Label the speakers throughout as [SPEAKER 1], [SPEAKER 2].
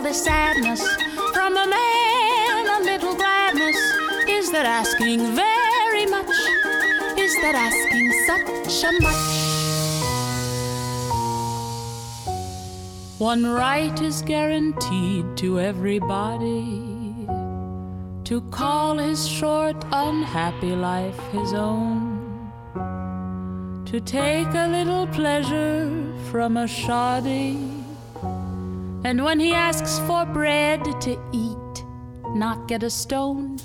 [SPEAKER 1] All this sadness, from a man a little gladness. Is that asking very much? Is that asking such a much? One right is guaranteed to everybody to call his short, unhappy life his own to take a little pleasure from a shoddy. And when he asks for bread to eat, not get a stone,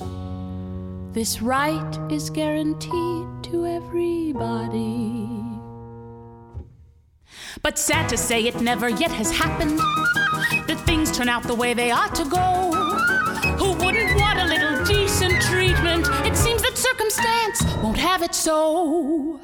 [SPEAKER 1] this right is guaranteed to everybody. But sad to say, it never yet has happened that things turn out the way they ought to go. Who wouldn't want a little decent treatment? It seems that circumstance won't have it so.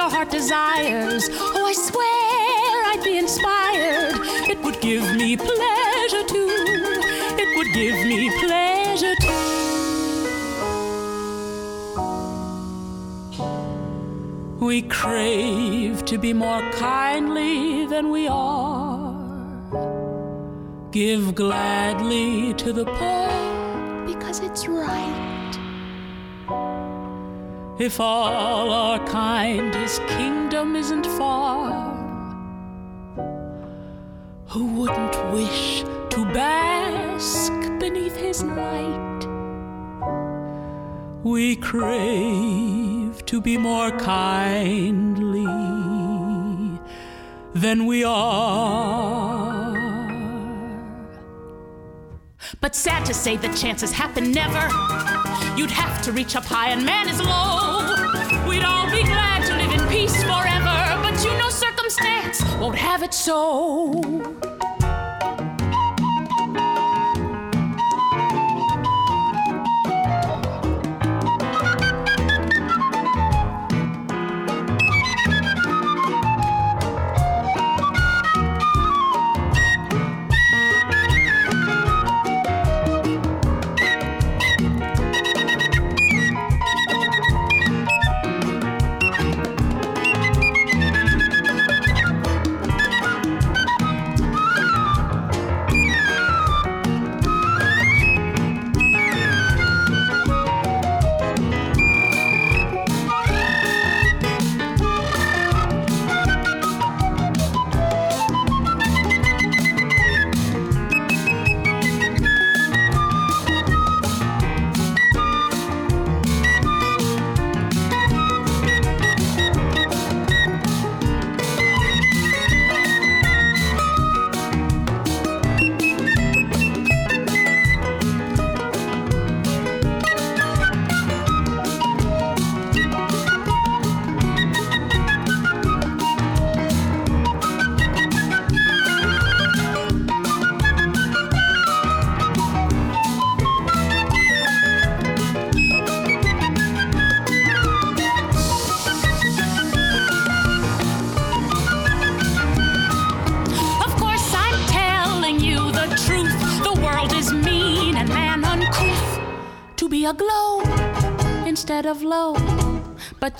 [SPEAKER 1] Your heart desires. Oh, I swear I'd be inspired. It would give me pleasure too. It would give me pleasure too. We crave to be more kindly than we are. Give gladly to the poor If all are kind, his kingdom isn't far. Who wouldn't wish to bask beneath his light? We crave to be more kindly than we are. But sad to say, the chances happen never. You'd have to reach up high and man is low. Circumstance won't have it so.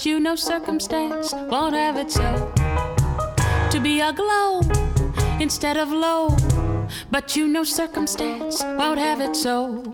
[SPEAKER 1] You know circumstance won't have it so. To be a aglow instead of low. But you know circumstance won't have it so.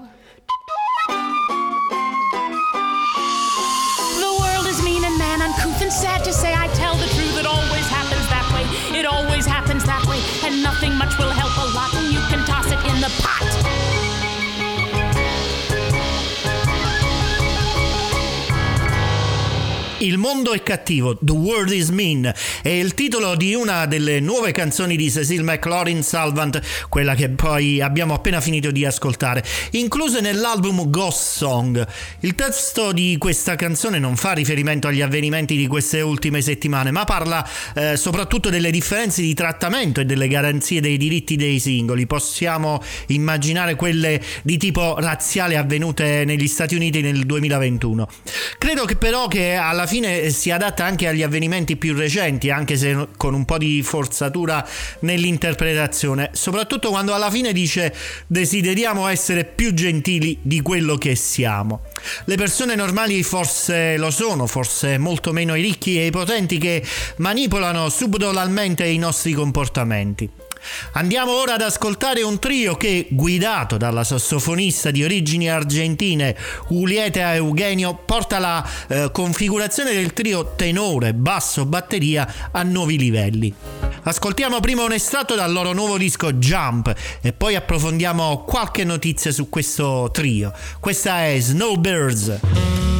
[SPEAKER 2] Il mondo è cattivo, The World is Mean, è il titolo di una delle nuove canzoni di Cecil McLaurin Salvant, quella che poi abbiamo appena finito di ascoltare, incluse nell'album Ghost Song. Il testo di questa canzone non fa riferimento agli avvenimenti di queste ultime settimane, ma parla eh, soprattutto delle differenze di trattamento e delle garanzie dei diritti dei singoli. Possiamo immaginare quelle di tipo razziale avvenute negli Stati Uniti nel 2021. Credo che però che alla fine si adatta anche agli avvenimenti più recenti, anche se con un po' di forzatura nell'interpretazione, soprattutto quando alla fine dice desideriamo essere più gentili di quello che siamo. Le persone normali forse lo sono, forse molto meno i ricchi e i potenti che manipolano subdolamente i nostri comportamenti. Andiamo ora ad ascoltare un trio che, guidato dalla sassofonista di origini argentine Julieta Eugenio, porta la eh, configurazione del trio tenore, basso, batteria a nuovi livelli. Ascoltiamo prima un estratto dal loro nuovo disco Jump e poi approfondiamo qualche notizia su questo trio. Questa è Snowbirds.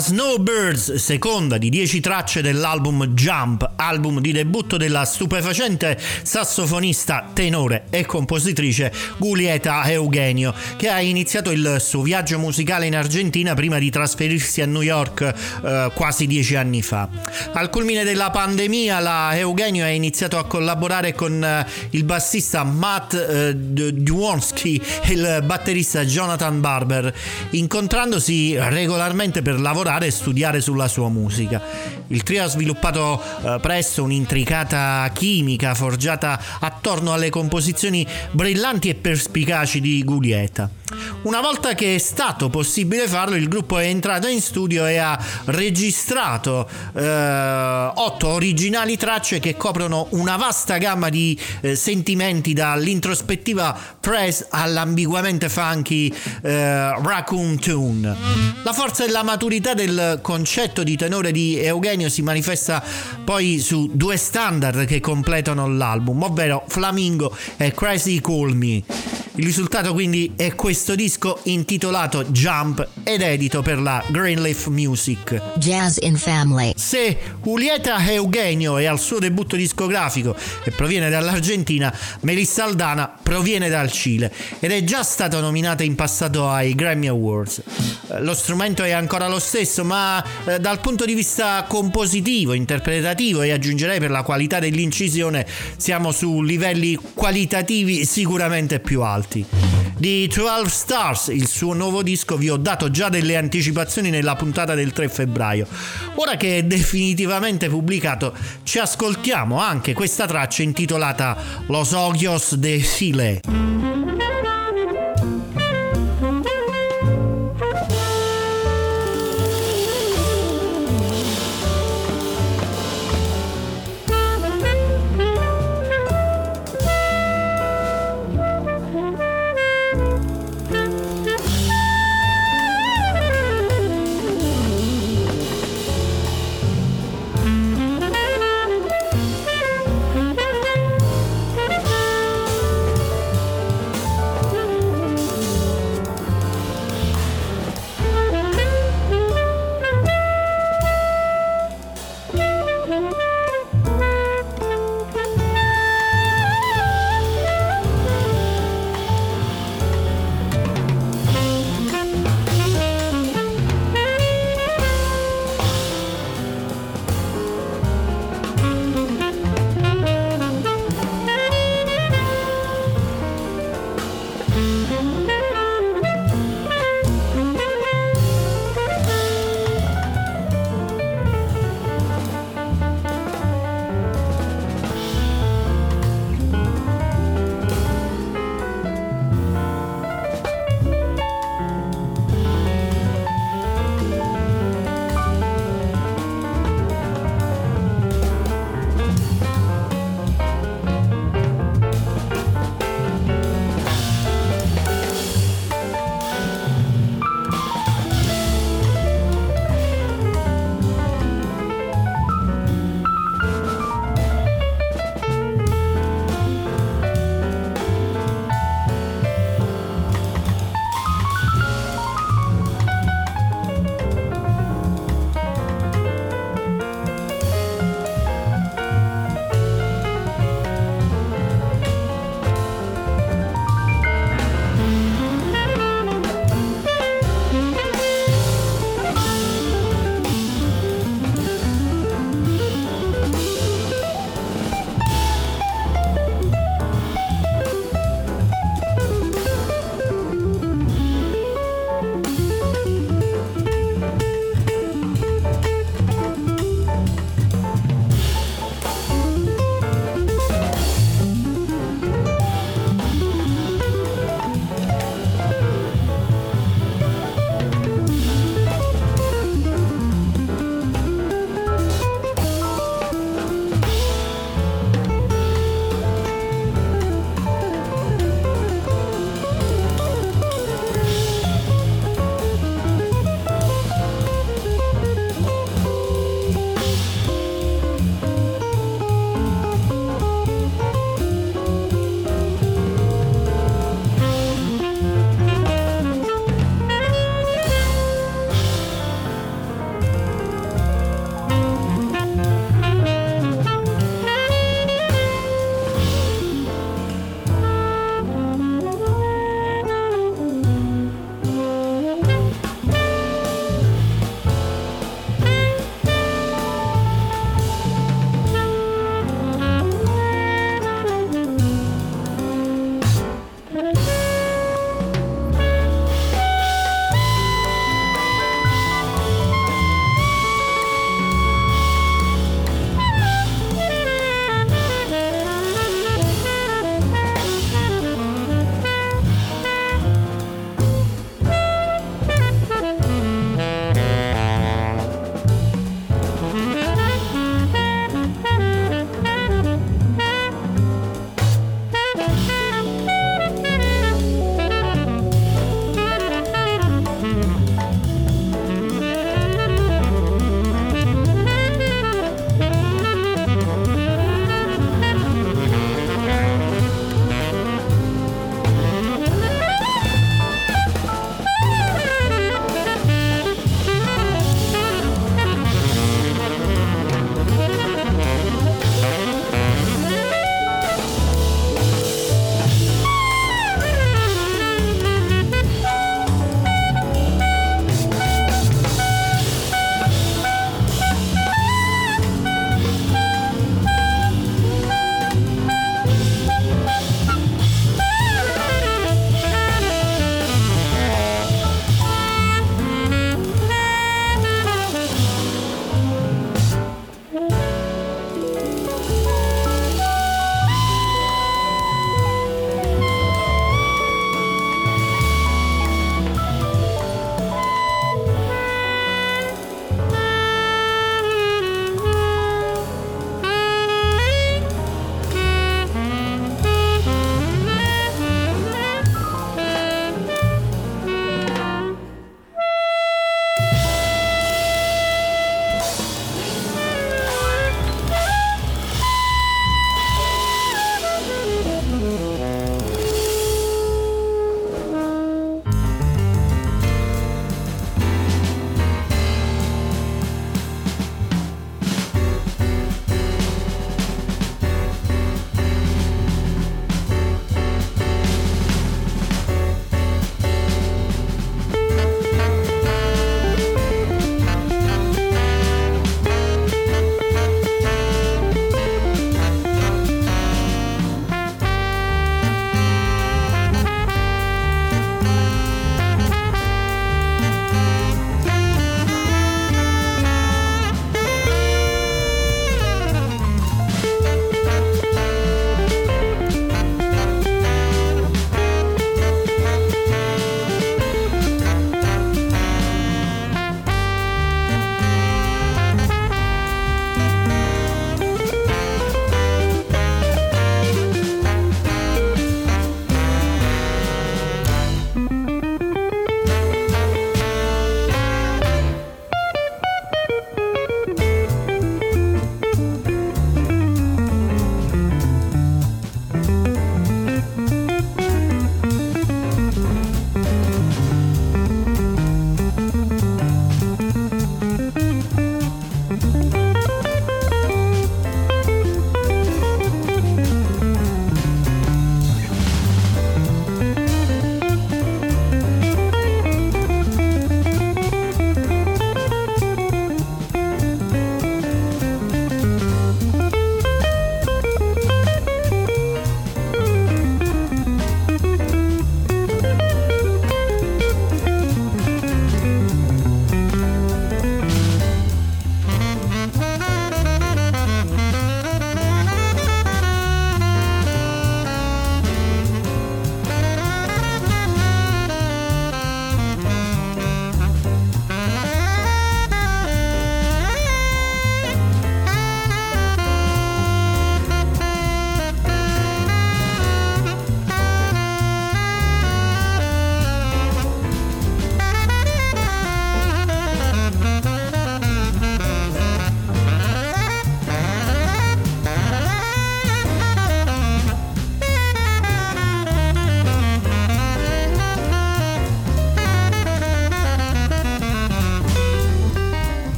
[SPEAKER 2] Snowbirds, seconda di 10 tracce dell'album Jump, album di debutto della stupefacente sassofonista, tenore e compositrice Giulietta Eugenio, che ha iniziato il suo viaggio musicale in Argentina prima di trasferirsi a New York eh, quasi dieci anni fa. Al culmine della pandemia, la Eugenio ha iniziato a collaborare con eh, il bassista Matt eh, Dwornsky e il batterista Jonathan Barber, incontrandosi regolarmente per lavorare e studiare sulla sua musica. Il trio ha sviluppato eh, presto un'intricata chimica forgiata attorno alle composizioni brillanti e perspicaci di Giulietta. Una volta che è stato possibile farlo, il gruppo è entrato in studio e ha registrato eh, otto originali tracce che coprono una vasta gamma di eh, sentimenti dall'introspettiva press all'ambiguamente funky eh, raccoon tune. La forza e la maturità del concetto di tenore di Eugenio si manifesta poi su due standard che completano l'album, ovvero Flamingo e Crazy Call Me. Il risultato quindi è questo disco intitolato Jump ed edito per la Greenleaf Music.
[SPEAKER 3] Jazz in Family.
[SPEAKER 2] Se Julieta Eugenio è al suo debutto discografico e proviene dall'Argentina, Melissa Aldana proviene dal Cile ed è già stata nominata in passato ai Grammy Awards. Eh, lo strumento è ancora lo stesso, ma eh, dal punto di vista compositivo, interpretativo e aggiungerei per la qualità dell'incisione siamo su livelli qualitativi sicuramente più alti alti. Di 12 Stars, il suo nuovo disco, vi ho dato già delle anticipazioni nella puntata del 3 febbraio. Ora che è definitivamente pubblicato, ci ascoltiamo anche questa traccia intitolata Los Ogios de Chile.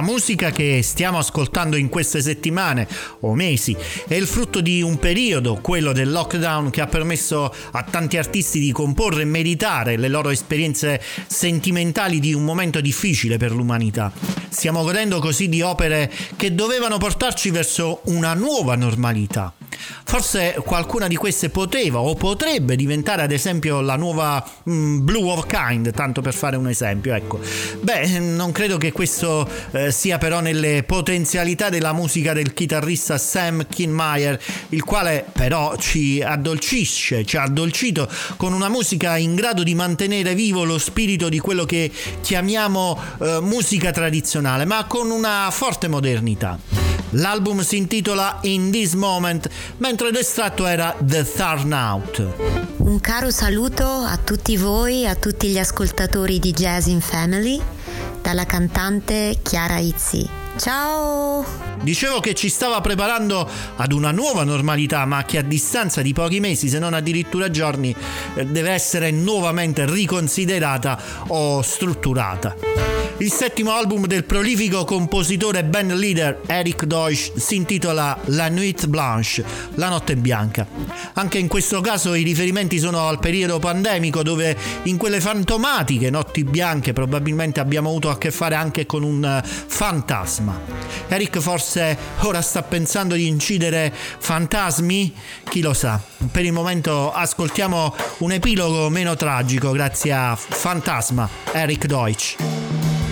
[SPEAKER 2] La musica che stiamo ascoltando in queste settimane o mesi è il frutto di un periodo, quello del lockdown, che ha permesso a tanti artisti di comporre e meditare le loro esperienze sentimentali di un momento difficile per l'umanità. Stiamo godendo così di opere che dovevano portarci verso una nuova normalità. Forse qualcuna di queste poteva o potrebbe diventare ad esempio la nuova mm, Blue of Kind, tanto per fare un esempio, ecco. Beh, non credo che questo eh, sia però nelle potenzialità della musica del chitarrista Sam Kinmeyer, il quale però ci addolcisce, ci ha addolcito con una musica in grado di mantenere vivo lo spirito di quello che chiamiamo eh, musica tradizionale, ma con una forte modernità. L'album si intitola In This Moment, mentre l'estratto era The Out.
[SPEAKER 4] Un caro saluto a tutti voi, a tutti gli ascoltatori di Jazz in Family, dalla cantante Chiara Izzi. Ciao!
[SPEAKER 2] Dicevo che ci stava preparando ad una nuova normalità, ma che a distanza di pochi mesi, se non addirittura giorni, eh, deve essere nuovamente riconsiderata o strutturata. Il settimo album del prolifico compositore e band leader Eric Deutsch si intitola La Nuit Blanche, la notte bianca. Anche in questo caso i riferimenti sono al periodo pandemico dove in quelle fantomatiche notti bianche probabilmente abbiamo avuto a che fare anche con un eh, fantasma. Eric forse ora sta pensando di incidere fantasmi? Chi lo sa. Per il momento ascoltiamo un epilogo meno tragico grazie a Fantasma, Eric Deutsch.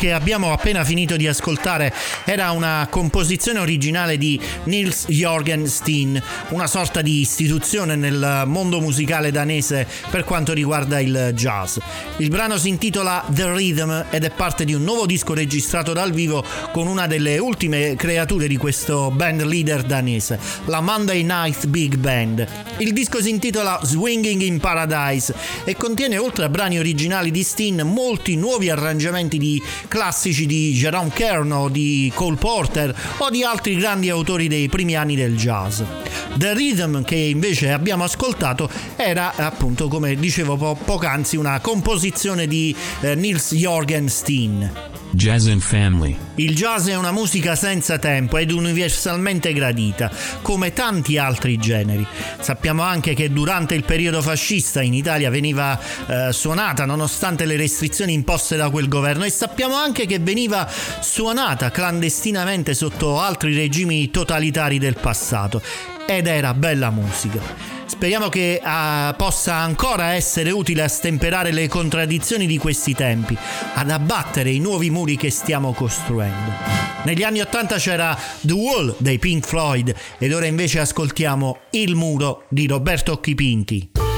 [SPEAKER 2] Che abbiamo appena finito di ascoltare era una composizione originale di Nils Jorgen Steen, una sorta di istituzione nel mondo musicale danese per quanto riguarda il jazz. Il brano si intitola The Rhythm ed è parte di un nuovo disco registrato dal vivo con una delle ultime creature di questo band leader danese, la Monday Night Big Band. Il disco si intitola Swinging in Paradise e contiene oltre a brani originali di Steen molti nuovi arrangiamenti di classici di Jerome Kern o di Cole Porter o di altri grandi autori dei primi anni del jazz. The Rhythm che invece abbiamo ascoltato era appunto come dicevo po- poc'anzi una composizione di eh, Nils Jorgen Steen.
[SPEAKER 5] Jazz and Family.
[SPEAKER 2] Il jazz è una musica senza tempo ed universalmente gradita, come tanti altri generi. Sappiamo anche che durante il periodo fascista in Italia veniva eh, suonata nonostante le restrizioni imposte da quel governo e sappiamo anche che veniva suonata clandestinamente sotto altri regimi totalitari del passato ed era bella musica. Speriamo che uh, possa ancora essere utile a stemperare le contraddizioni di questi tempi, ad abbattere i nuovi muri che stiamo costruendo. Negli anni Ottanta c'era The Wall dei Pink Floyd ed ora invece ascoltiamo Il muro di Roberto Occhipinti.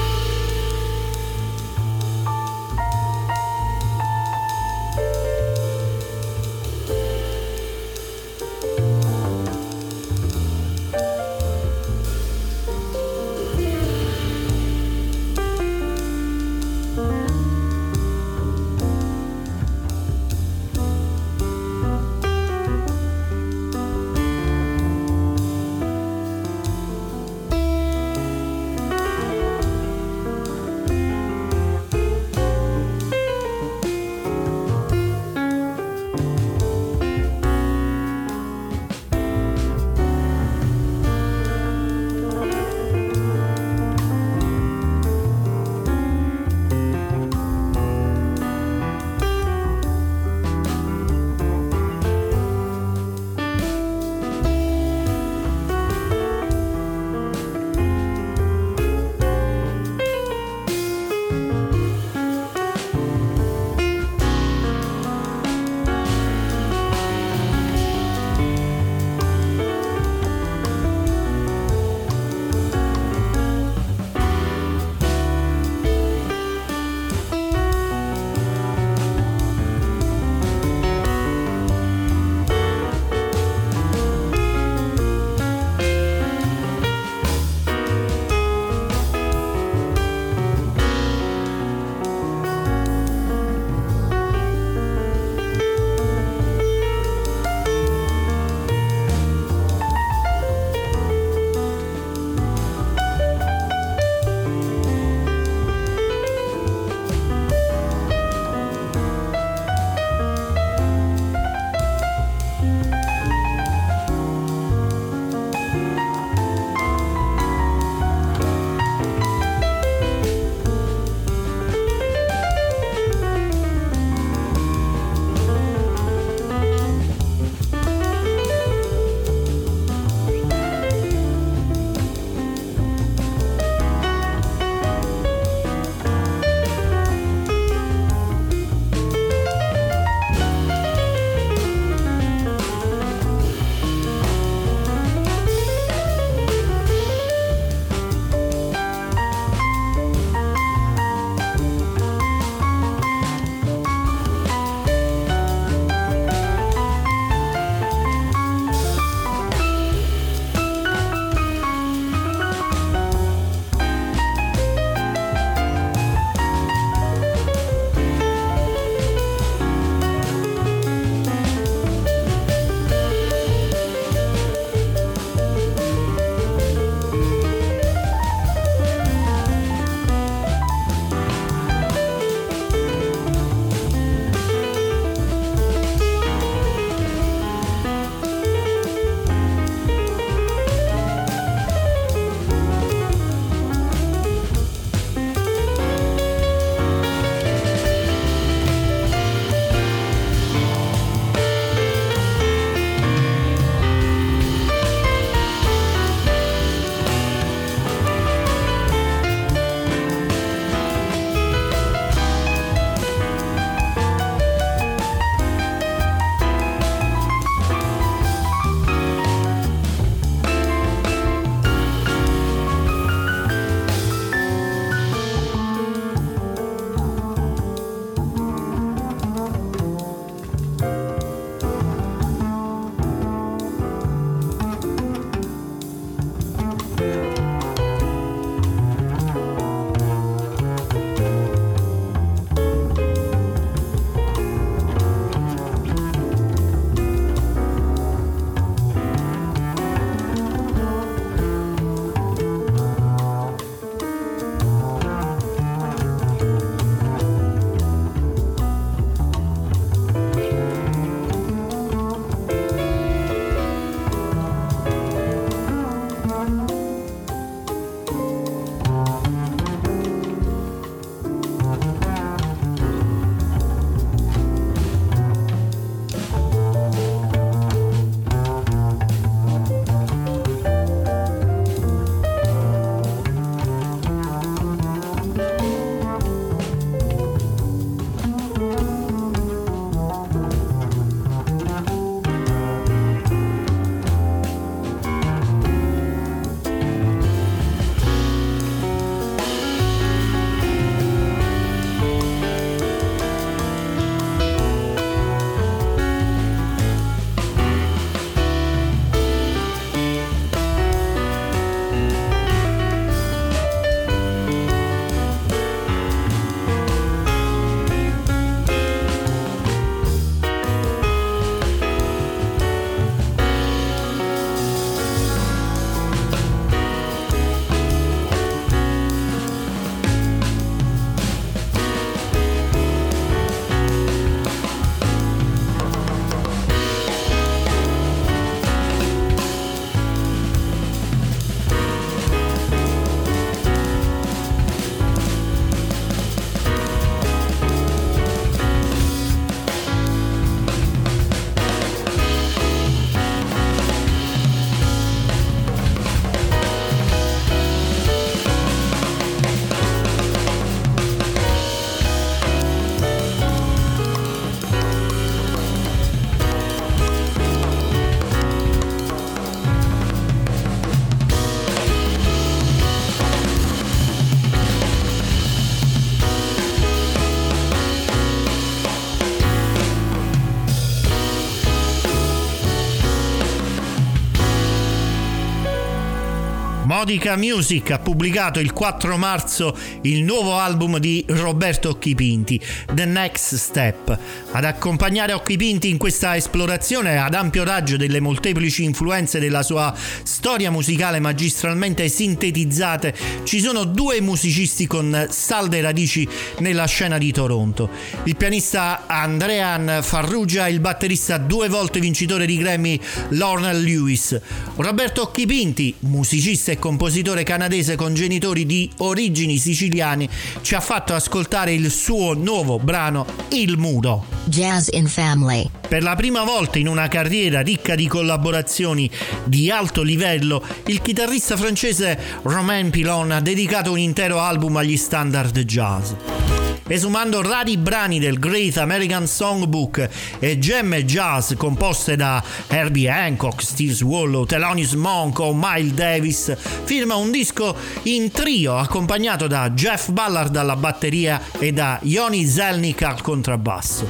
[SPEAKER 2] Melodica Music ha pubblicato il 4 marzo il nuovo album di Roberto Occhipinti, The Next Step. Ad accompagnare Occhipinti in questa esplorazione ad ampio raggio delle molteplici influenze della sua storia musicale magistralmente sintetizzate ci sono due musicisti con salde radici nella scena di Toronto. Il pianista Andrean Farrugia e il batterista due volte vincitore di Grammy Lorne Lewis. Roberto Occhipinti, musicista e compositore canadese con genitori di origini siciliane, ci ha fatto ascoltare il suo nuovo brano Il Muro.
[SPEAKER 3] Jazz in Family.
[SPEAKER 2] Per la prima volta in una carriera ricca di collaborazioni di alto livello, il chitarrista francese Romain Pilon ha dedicato un intero album agli standard jazz esumando rari brani del Great American Songbook e gemme jazz composte da Herbie Hancock, Steve Swallow, Thelonious Monk o Miles Davis, firma un disco in trio accompagnato da Jeff Ballard alla batteria e da Yoni Zelnik al contrabbasso.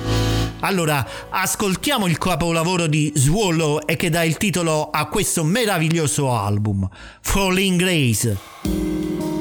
[SPEAKER 2] Allora, ascoltiamo il capolavoro di Swallow e che dà il titolo a questo meraviglioso album, Falling Grace.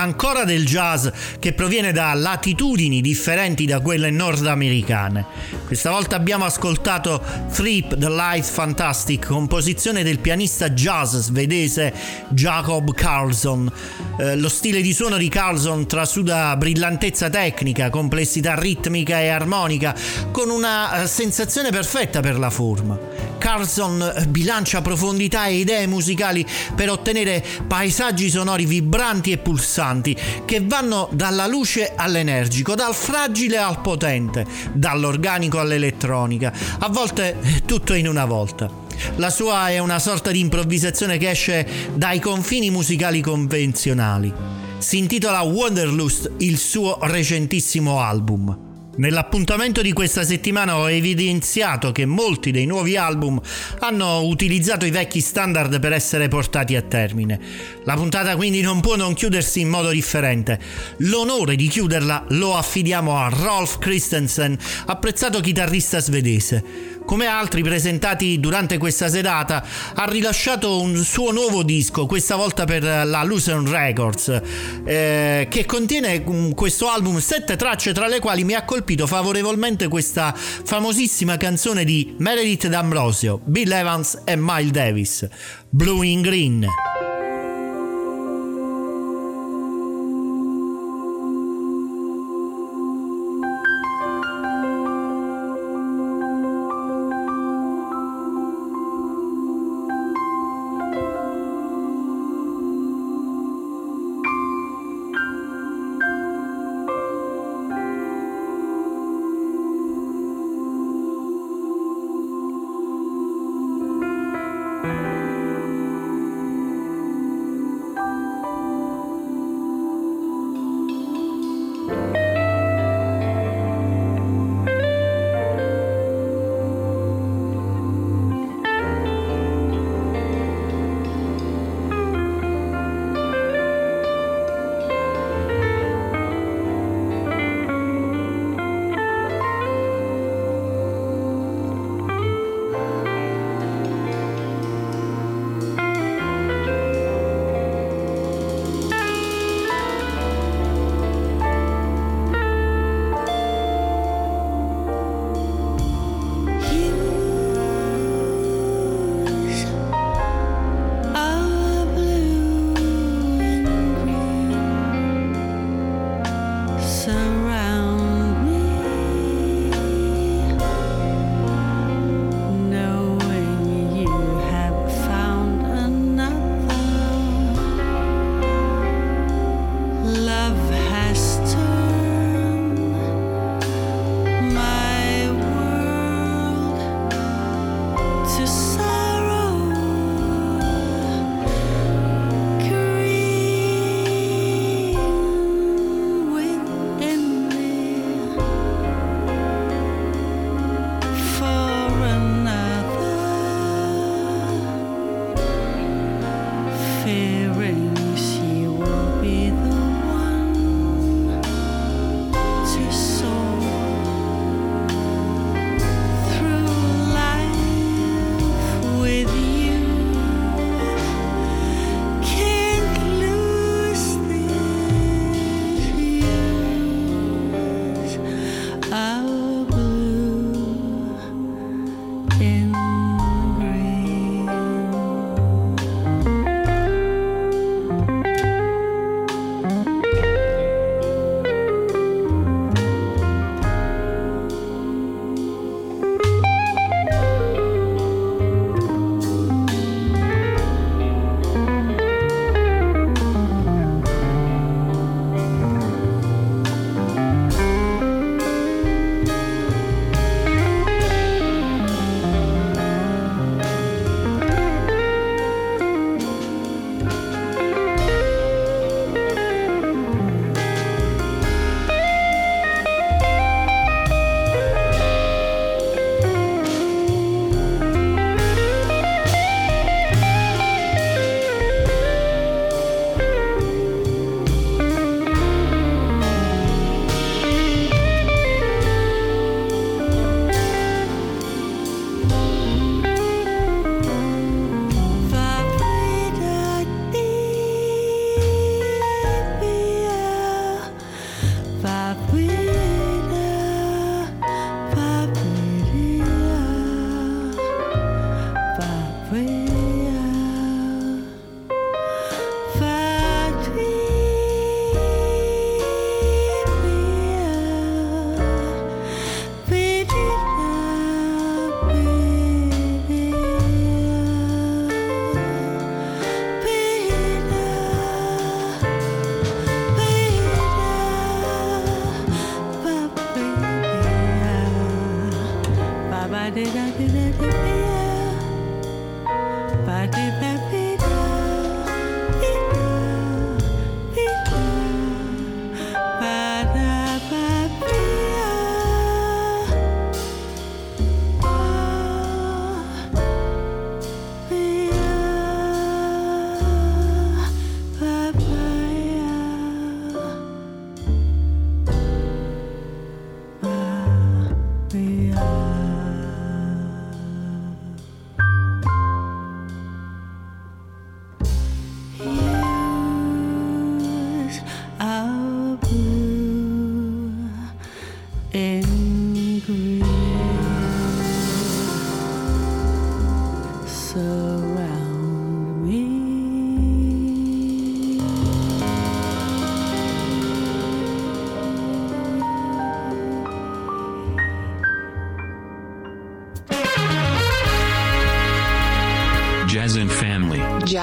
[SPEAKER 2] Ancora del jazz che proviene da latitudini differenti da quelle nordamericane. Questa volta abbiamo ascoltato Thrip the Light Fantastic, composizione del pianista jazz svedese Jacob Carlson. Eh, lo stile di suono di Carlson trasuda brillantezza tecnica, complessità ritmica e armonica, con una eh, sensazione perfetta per la forma. Carlson bilancia profondità e idee musicali per ottenere paesaggi sonori vibranti e pulsanti che vanno dalla luce all'energico, dal fragile al potente, dall'organico all'elettronica, a volte tutto in una volta. La sua è una sorta di improvvisazione che esce dai confini musicali convenzionali. Si intitola Wanderlust, il suo recentissimo album. Nell'appuntamento di questa settimana ho evidenziato che molti dei nuovi album hanno utilizzato i vecchi standard per essere portati a termine. La puntata quindi non può non chiudersi in modo differente. L'onore di chiuderla lo affidiamo a Rolf Christensen, apprezzato chitarrista svedese come altri presentati durante questa serata, ha rilasciato un suo nuovo disco, questa volta per la Lucerne Records, eh, che contiene mm, questo album sette tracce tra le quali mi ha colpito favorevolmente questa famosissima canzone di Meredith D'Ambrosio, Bill Evans e Miles Davis, Blue in Green.